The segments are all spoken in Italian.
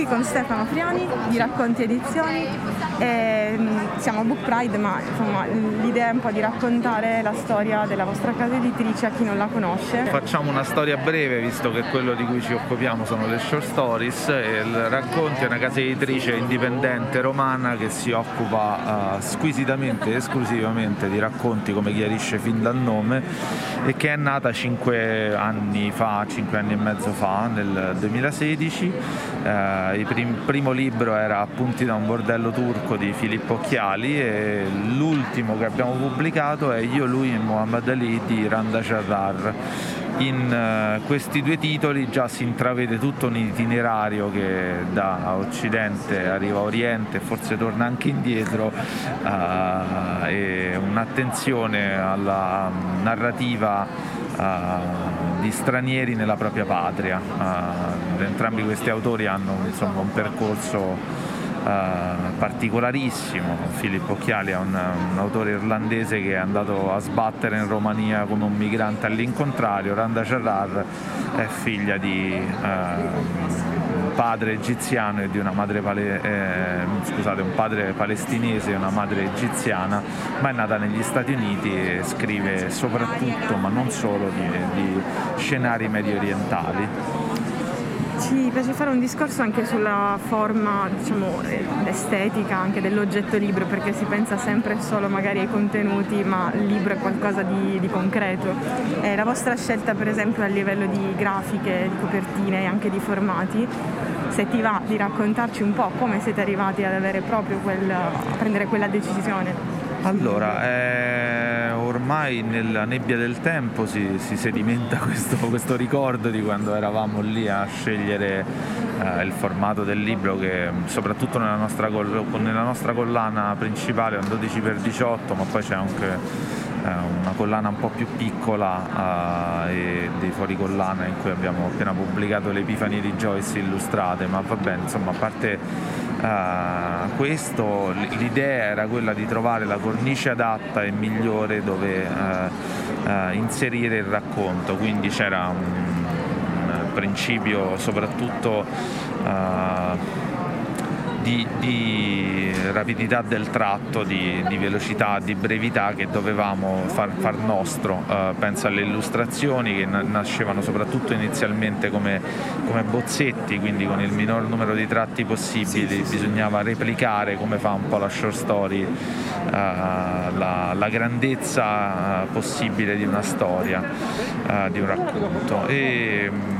Qui con Stefano Friani di Racconti Edizioni e mm, siamo a Book Pride ma insomma, l'idea è un po' di raccontare la storia della vostra casa editrice a chi non la conosce. Facciamo una storia breve visto che quello di cui ci occupiamo sono le short stories il Racconti è una casa editrice indipendente romana che si occupa uh, squisitamente e esclusivamente di racconti come chiarisce fin dal nome e che è nata cinque anni fa, cinque anni e mezzo fa nel 2016 eh, il prim- primo libro era Appunti da un bordello turco di Filippo Occhiali e l'ultimo che abbiamo pubblicato è Io, lui e Muhammad Ali di Randa Charrar. In uh, questi due titoli già si intravede tutto un itinerario che da Occidente arriva a Oriente e forse torna anche indietro uh, e un'attenzione alla narrativa uh, di stranieri nella propria patria. Uh, entrambi questi autori hanno insomma, un percorso Uh, particolarissimo. Filippo Occhiali è un, un, autore irlandese che è andato a sbattere in Romania come un migrante all'incontrario. Randa Charrar è figlia di uh, padre egiziano e di una madre pale, eh, scusate, un padre palestinese e una madre egiziana, ma è nata negli Stati Uniti e scrive soprattutto, ma non solo, di, di scenari medio orientali. Ci piace fare un discorso anche sulla forma, diciamo, estetica anche dell'oggetto libro, perché si pensa sempre solo magari ai contenuti, ma il libro è qualcosa di, di concreto. E la vostra scelta, per esempio, a livello di grafiche, di copertine e anche di formati, se ti va di raccontarci un po' come siete arrivati ad avere proprio quel, a prendere quella decisione. Allora, eh, ormai nella nebbia del tempo si, si sedimenta questo, questo, ricordo di quando eravamo lì a scegliere eh, il formato del libro che soprattutto nella nostra, nella nostra collana principale è un 12x18 ma poi c'è anche eh, una collana un po' più piccola eh, e dei fuori collana in cui abbiamo appena pubblicato le Epifanie di Joyce illustrate, ma va bene, insomma a parte uh, questo l'idea era quella di trovare la cornice adatta e migliore dove uh, inserire il racconto, quindi c'era un, un principio soprattutto di, di, rapidità del tratto, di, di, velocità, di brevità che dovevamo far, far nostro. Uh, penso alle illustrazioni che na- nascevano soprattutto inizialmente come, come, bozzetti, quindi con il minor numero di tratti possibili, bisognava replicare come fa un po' la short story, uh, la, la, grandezza possibile di una storia, uh, di un racconto. E,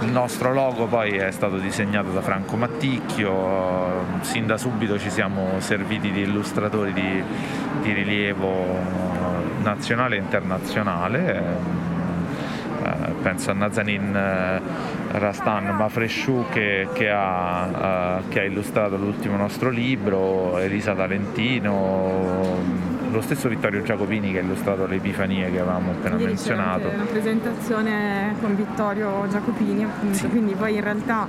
il nostro logo poi è stato disegnato da Franco Matticchio, sin da subito ci siamo serviti di illustratori di, di rilievo nazionale e internazionale. Eh, penso a Nazanin eh, Rastan Mafresciù che, che, ha, eh, che ha illustrato l'ultimo nostro libro, Elisa Talentino, lo stesso Vittorio Giacopini che ha illustrato le Epifanie che avevamo appena Ieri menzionato. una presentazione con Vittorio Giacopini appunto, sì. quindi poi in realtà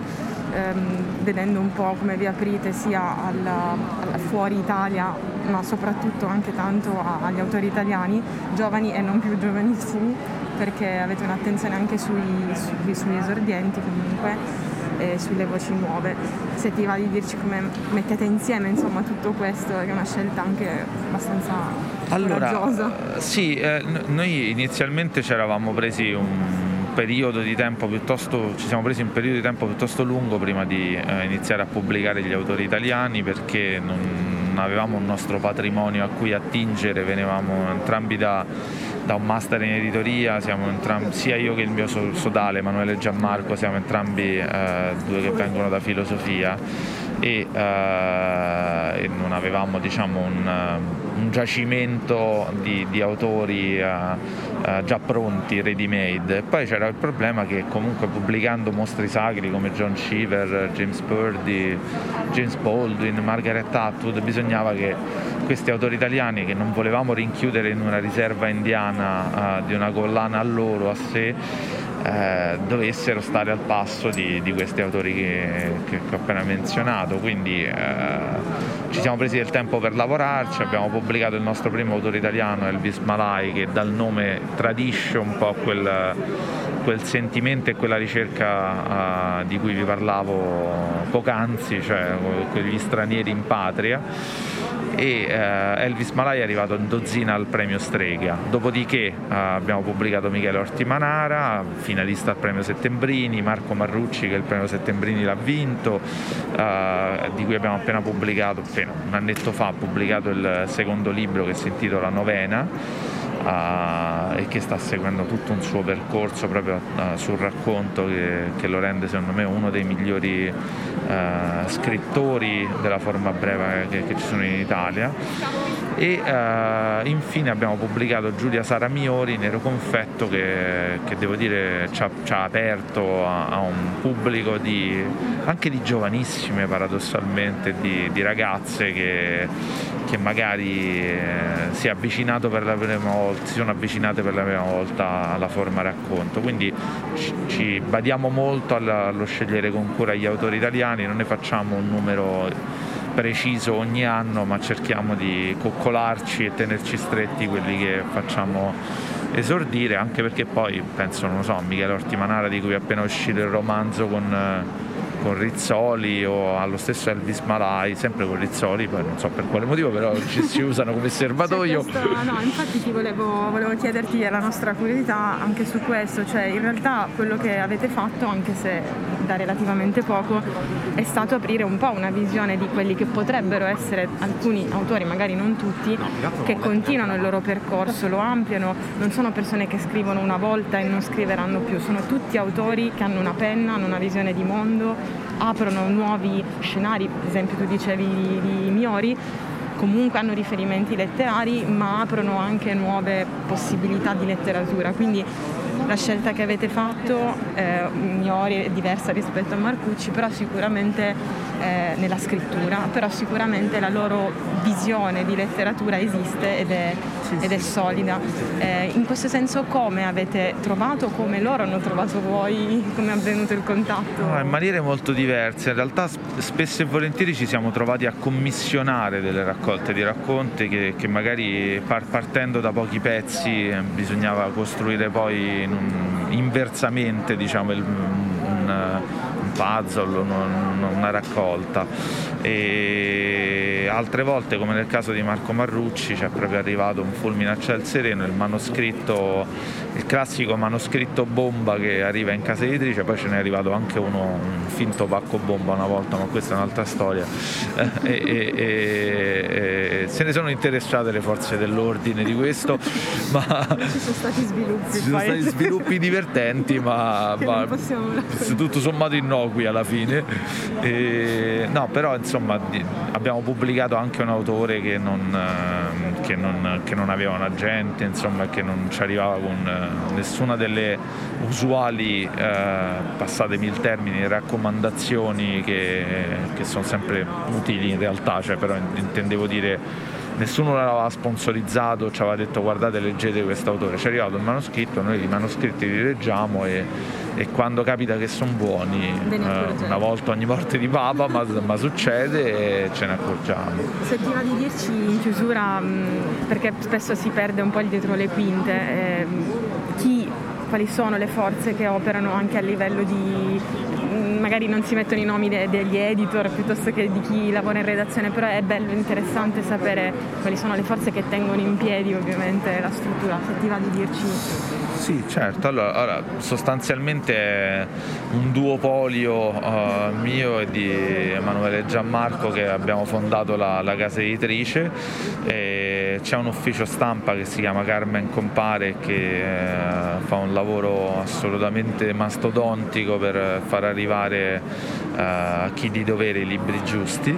ehm, vedendo un po' come vi aprite sia alla, alla fuori Italia ma soprattutto anche tanto agli autori italiani, giovani e non più giovanissimi, perché avete un'attenzione anche sui, sui, sugli esordienti comunque e sulle voci nuove. Se ti va di dirci come mettete insieme insomma, tutto questo, che è una scelta anche abbastanza allora, coraggiosa. Sì, eh, noi inizialmente ci eravamo presi un periodo di tempo piuttosto, ci siamo presi un periodo di tempo piuttosto lungo prima di eh, iniziare a pubblicare gli autori italiani perché non avevamo un nostro patrimonio a cui attingere, venivamo entrambi da da un master in editoria, entrambi, sia io che il mio sodale Emanuele Gianmarco siamo entrambi eh, due che vengono da filosofia e, eh, e non avevamo diciamo, un, un, giacimento di, di autori eh, eh, già pronti, ready made. Poi c'era il problema che comunque pubblicando mostri sacri come John Cheever, James Purdy, James Baldwin, Margaret Atwood, bisognava che questi autori italiani che non volevamo rinchiudere in una riserva indiana uh, di una collana a loro, a sé, eh, dovessero stare al passo di, di questi autori che, che, ho appena menzionato. Quindi eh, ci siamo presi del tempo per lavorarci, abbiamo pubblicato il nostro primo autore italiano, Elvis Malai, che dal nome tradisce un po' quel, quel sentimento e quella ricerca uh, di cui vi parlavo poc'anzi, cioè quegli stranieri in patria e uh, Elvis Malai è arrivato in dozzina al premio Strega. Dopodiché uh, abbiamo pubblicato Michele Ortimanara, finalista al premio Settembrini, Marco Marrucci che il premio Settembrini l'ha vinto, uh, di cui abbiamo appena pubblicato, appena un annetto fa, pubblicato il secondo libro che si intitola Novena e che sta seguendo tutto un suo percorso proprio sul racconto che, che, lo rende secondo me uno dei migliori uh, scrittori della forma breve che, che, ci sono in Italia e infine abbiamo pubblicato Giulia Sara Miori Nero Confetto che, che devo dire ci ha, ci ha aperto a, a, un pubblico di, anche di giovanissime paradossalmente di, di ragazze che, che magari eh, si volta si sono avvicinate per la prima volta alla forma racconto, quindi ci, ci badiamo molto allo scegliere con cura gli autori italiani, non ne facciamo un numero preciso ogni anno, ma cerchiamo di coccolarci e tenerci stretti quelli che facciamo esordire, anche perché poi penso, non lo so, Michele Ortimanara di cui è appena uscito il romanzo con con Rizzoli o allo stesso Elvis Malai, sempre con Rizzoli, poi non so per quale motivo, però ci si usano come serbatoio. Questo, no, infatti ti volevo, volevo chiederti la nostra curiosità anche su questo, cioè in realtà quello che avete fatto, anche se da relativamente poco, è stato aprire un po' una visione di quelli che potrebbero essere alcuni autori, magari non tutti, che continuano il loro percorso, lo ampliano, non sono persone che scrivono una volta e non scriveranno più, sono tutti autori che hanno una penna, hanno una visione di mondo, aprono nuovi scenari, per esempio tu dicevi di, di Miori, comunque hanno riferimenti letterari ma aprono anche nuove possibilità di letteratura. Quindi la scelta che avete fatto eh, Miori è diversa rispetto a Marcucci, però sicuramente eh, nella scrittura, però sicuramente la loro visione di letteratura esiste ed è, ed è solida. Eh, in questo senso come avete trovato, come loro hanno trovato voi, come è avvenuto il contatto? No, in maniere molto diverse, in realtà spesso e volentieri ci siamo trovati a commissionare delle raccolte di racconti che, che magari partendo da pochi pezzi eh, bisognava costruire poi un, inversamente diciamo, il, un, un puzzle, una, una raccolta e altre volte come nel caso di Marco Marrucci ci è proprio arrivato un fulmine a ciel sereno, il manoscritto, il classico manoscritto bomba che arriva in casa editrice, poi ce n'è arrivato anche uno, un finto pacco bomba una volta, ma questa è un'altra storia. e, e, e, se ne sono interessate le forze dell'ordine di questo, ma ci sono stati sviluppi, ci sono stati sviluppi divertenti, ma, ma tutto sommato innocui alla fine. no, però insomma abbiamo pubblicato anche un autore che non, ehm, che non, che non aveva un agente, insomma, che non ci arrivava con eh, nessuna delle usuali, eh, passatemi il termine, raccomandazioni che, che, sono sempre utili in realtà, cioè, però intendevo dire nessuno l'aveva sponsorizzato, ci aveva detto guardate leggete questo autore, ci è arrivato il manoscritto, noi i manoscritti li leggiamo e e quando capita che sono buoni, eh, una volta ogni morte di papa, ma, ma, succede e ce ne accorgiamo. Se ti va di dirci in chiusura, mm, perché spesso si perde un po' il dietro le quinte, eh, chi, quali sono le forze che operano anche a livello di mm, magari non si mettono i nomi de- degli editor piuttosto che di chi lavora in redazione, però è bello, interessante sapere quali sono le forze che tengono in piedi ovviamente la struttura, se ti va di dirci sì, certo. Allora, allora sostanzialmente un duopolio uh, mio e di Emanuele Gianmarco che abbiamo fondato la, la casa editrice. C'è un ufficio stampa che si chiama Carmen Compare che uh, fa un lavoro assolutamente mastodontico per far arrivare uh, a chi di dovere i libri giusti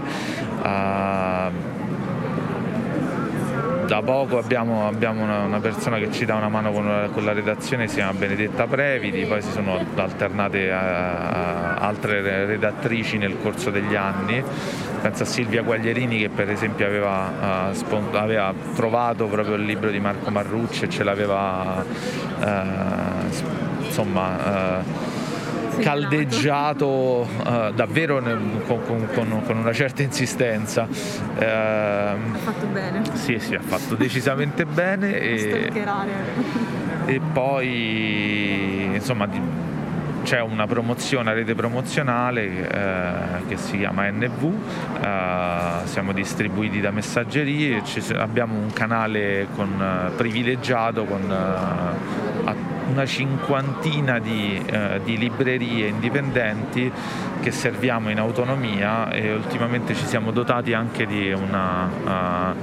da poco abbiamo, abbiamo una, una, persona che ci dà una mano con con la, redazione, si chiama Benedetta Previti, poi si sono alternate a, a altre redattrici nel corso degli anni, penso a Silvia Guaglierini che per esempio aveva, uh, spont- aveva trovato proprio il libro di Marco Marrucci e ce l'aveva uh, insomma uh, caldeggiato uh, davvero con, con, con, una certa insistenza. Uh, ha fatto bene. Sì, sì, ha fatto decisamente bene. e, e poi insomma c'è una promozione, una rete promozionale eh, che si chiama NV, eh, siamo distribuiti da messaggerie, abbiamo un canale con, eh, privilegiato con eh, una cinquantina di, eh, di, librerie indipendenti che serviamo in autonomia e ultimamente ci siamo dotati anche di una uh,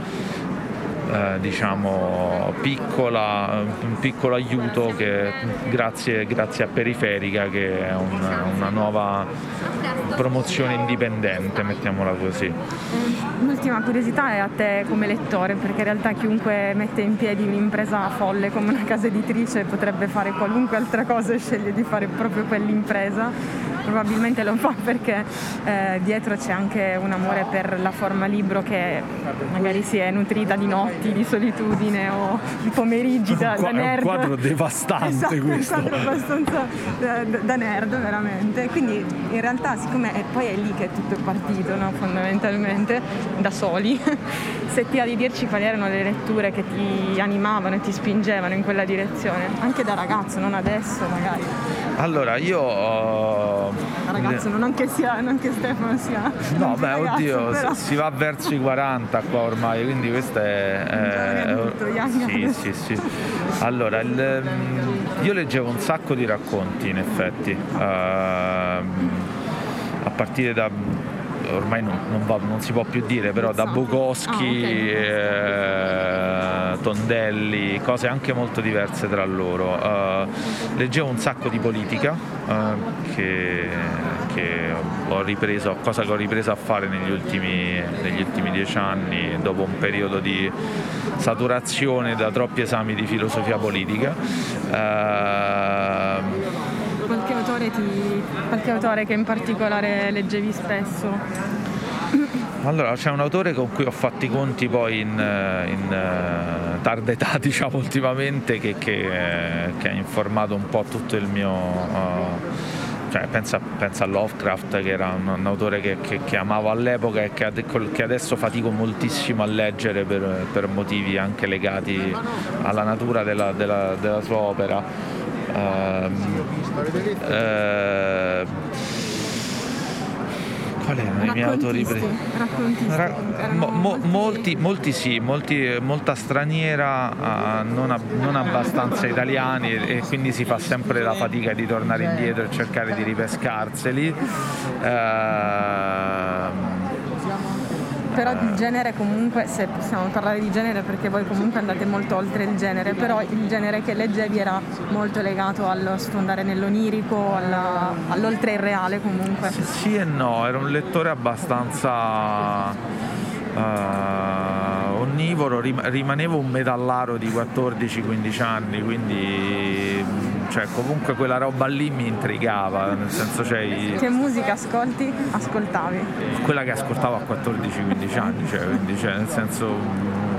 eh, diciamo, piccola, un piccolo aiuto che, grazie, grazie, a Periferica che è un, una nuova promozione indipendente, mettiamola così. L'ultima curiosità è a te come lettore, perché in realtà chiunque mette in piedi un'impresa folle come una casa editrice potrebbe fare qualunque altra cosa e sceglie di fare proprio quell'impresa probabilmente lo fa perché eh, dietro c'è anche un amore per la forma libro che magari si è nutrita di notti, di solitudine o di pomeriggi da, da nerd. È un quadro devastante esatto, questo. È un quadro abbastanza da, da, nerd veramente. Quindi in realtà siccome e poi è lì che è tutto partito no? fondamentalmente, da soli, se ti ha di dirci quali erano le letture che ti animavano e ti spingevano in quella direzione, anche da ragazzo, non adesso magari. Allora, io ho ragazzo, non anche, sia, non che Stefano sia. No, beh, ragazzo, oddio, però. si va verso i 40 qua ormai, quindi questo è. è adulto, sì, sì, sì. Allora, il, mm, io leggevo un sacco di racconti in effetti. Uh, a partire da ormai non, non, va, non, si può più dire, però da Bukowski, ah, okay. eh, Tondelli, cose anche molto diverse tra loro. Uh, leggevo un sacco di politica uh, che, che, ho ripreso, cosa che ho ripreso a fare negli ultimi, negli ultimi dieci anni, dopo un periodo di saturazione da troppi esami di filosofia politica. Uh, autore, ti, qualche autore che in particolare leggevi spesso? Allora, c'è un autore con cui ho fatto i conti poi in, in uh, tarda età, diciamo, ultimamente, che, che, che, ha informato un po' tutto il mio... Uh, cioè, pensa, pensa, a Lovecraft che era un, un autore che, che, che, amavo all'epoca e che, che, adesso fatico moltissimo a leggere per, per motivi anche legati alla natura della, della, della sua opera. Uh, uh, qual erano i miei autori Ra- mo, mo, molti, molti, sì, molti, molta straniera, uh, non, a, non, abbastanza italiani e, e, quindi si fa sempre la fatica di tornare indietro e cercare di ripescarseli. Uh, però di genere comunque, se possiamo parlare di genere perché voi comunque andate molto oltre il genere, però il genere che leggevi era molto legato allo sfondare nell'onirico, alla, all'oltre il reale comunque. Sì e no, era un lettore abbastanza uh, onnivoro, rimanevo un metallaro di 14-15 anni, quindi cioè comunque quella roba lì mi intrigava, nel senso cioè... Che musica ascolti? Ascoltavi? Quella che ascoltavo a 14-15 anni, cioè, quindi, cioè, nel senso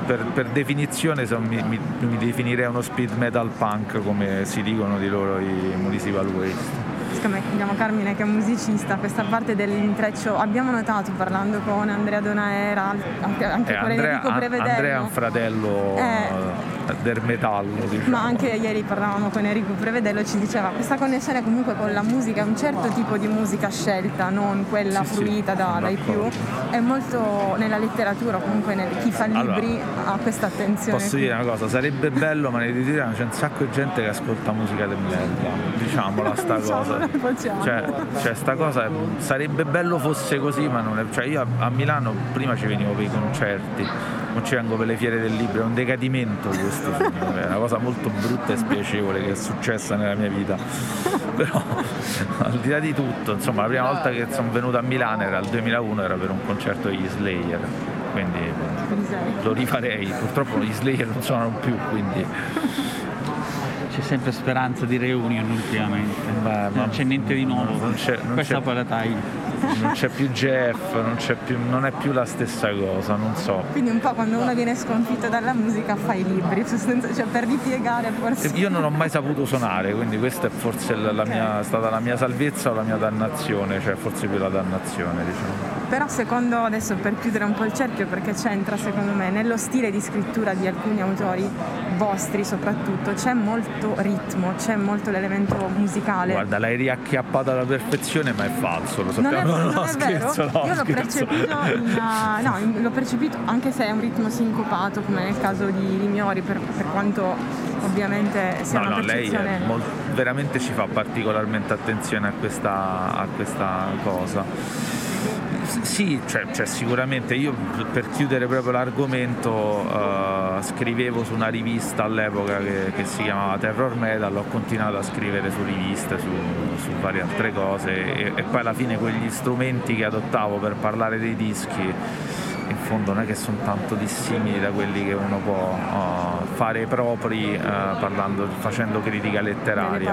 per, per definizione mi, mi, mi, definirei uno speed metal punk come si dicono di loro i Municipal Waste siccome abbiamo Carmine che è musicista, questa parte dell'intreccio abbiamo notato parlando con Andrea Donaera, anche, anche eh, con Andrea, Enrico Prevedello. Andrea è un fratello eh, del metallo. Diciamo. Ma anche ieri parlavamo con Enrico Prevedello e ci diceva questa connessione comunque con la musica, un certo tipo di musica scelta, non quella sì, fruita sì, da, dai più, è molto nella letteratura, comunque nel, chi fa libri allora, ha questa attenzione. Posso qui. dire una cosa, sarebbe bello, ma nei ritiriamo c'è un sacco di gente che ascolta musica del merda, diciamola sta cosa. Cioè, cioè, sta cosa sarebbe bello fosse così, ma non è. Cioè io a, a Milano prima ci venivo per i concerti non ci vengo per le fiere del libro, è un decadimento questo, è una cosa molto brutta e spiacevole che è successa nella mia vita. Però al di là di tutto, insomma, la prima volta che sono venuto a Milano era il 2001, era per un concerto degli Slayer, quindi lo rifarei, purtroppo gli Slayer non suonano più, quindi c'è sempre speranza di reunion ultimamente. Beh, non c'è niente di nuovo. Non c'è, non Questa c'è... poi la taglia. Non c'è più Jeff, non, c'è più, non, è più la stessa cosa, non so. Quindi un po' quando uno viene sconfitto dalla musica fa i libri, cioè per ripiegare forse. Io non ho mai saputo suonare, quindi questa è forse la, la mia, stata la mia salvezza o la mia dannazione, cioè forse più la dannazione diciamo. Però secondo adesso per chiudere un po' il cerchio perché c'entra secondo me nello stile di scrittura di alcuni autori vostri soprattutto c'è molto ritmo, c'è molto l'elemento musicale. Guarda, l'hai riacchiappata alla perfezione, ma è falso, lo sappiamo. Non è, no, non è scherzo, vero. no, Io l'ho percepito, in, uh, no, l'ho percepito anche se è un ritmo sincopato, come nel caso di Limiori, per, per quanto ovviamente sia no, una no, percezione... lei molto, veramente ci fa particolarmente attenzione a questa, a questa cosa. Sì, cioè, cioè, sicuramente io per chiudere proprio l'argomento uh, scrivevo su una rivista all'epoca che, che, si chiamava Terror Metal, ho continuato a scrivere su riviste, su, su varie altre cose e, e, poi alla fine quegli strumenti che adottavo per parlare dei dischi in fondo non è che sono tanto dissimili da quelli che uno può uh, fare propri uh, parlando, facendo critica letteraria.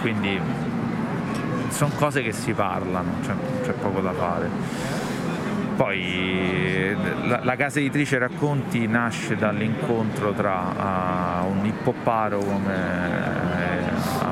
Quindi sono cose che si parlano, cioè, c'è poco da fare. Poi la, la, casa editrice Racconti nasce dall'incontro tra uh, un hippopparo come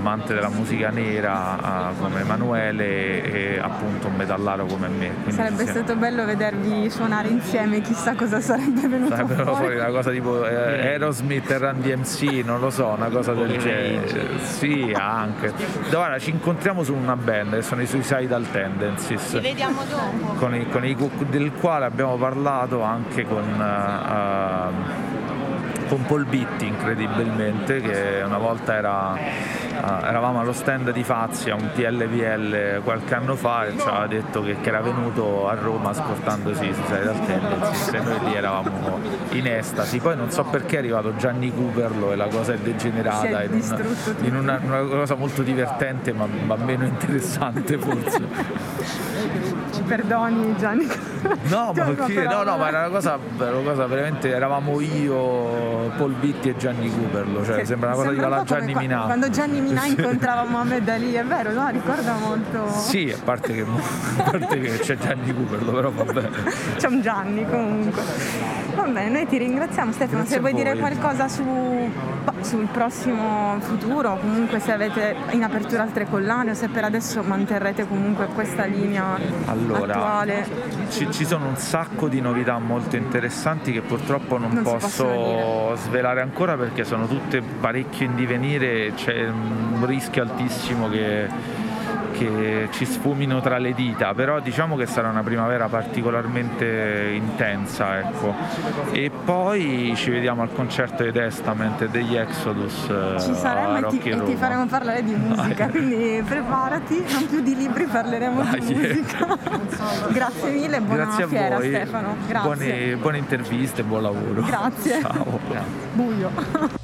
amante della musica nera uh, come Emanuele e appunto un metallaro come me. Quindi sarebbe stato bello vedervi suonare insieme, chissà cosa sarebbe venuto sarebbe fuori. fuori una cosa tipo eh, Aerosmith e Run DMC, non lo so, una cosa del genere. Sì, anche. Guarda, ci incontriamo su una band che sono i Suicidal Tendencies. Ci vediamo dopo. Con i, con i del quale abbiamo parlato anche con, uh, con Paul Bitti incredibilmente che una volta era Uh, eravamo allo stand di Fazia, un PLVL qualche anno fa e ci aveva detto che, che era venuto a Roma ascoltandosi Suicide dal Tendencies e noi lì eravamo in estasi. Poi non so perché è arrivato Gianni Cooperlo e la cosa è degenerata è in, una, in una, una, cosa molto divertente ma, ma meno interessante forse. Ci perdoni Gianni? No, ma, perché, no, no, ma era una cosa, una cosa, veramente, eravamo io, Paul Bitti e Gianni Cooperlo, cioè sembra una cosa di la Gianni Minà. Quando Gianni Minà incontrava Mohamed Ali, è vero, no? Ricorda molto. Sì, a parte che, a parte che c'è Gianni Cooperlo, però vabbè. C'è un Gianni comunque. Va bene, noi ti ringraziamo Stefano, Grazie se vuoi dire qualcosa su, sul prossimo futuro, comunque se avete in apertura altre collane o se per adesso manterrete comunque questa linea allora, attuale. Ci, ci, sono un sacco di novità molto interessanti che purtroppo non, non posso svelare ancora perché sono tutte parecchio in divenire, c'è un rischio altissimo che che ci sfumino tra le dita, però diciamo che sarà una primavera particolarmente intensa. Ecco. E poi ci vediamo al concerto dei Testament e degli Exodus. Ci saremo e ti, e ti, faremo parlare di musica, Dai. quindi preparati, non più di libri, parleremo Dai. di musica. Grazie mille buona Grazie fiera voi. Stefano. Grazie. Buone, buone interviste, buon lavoro. Grazie. Ciao. Buio.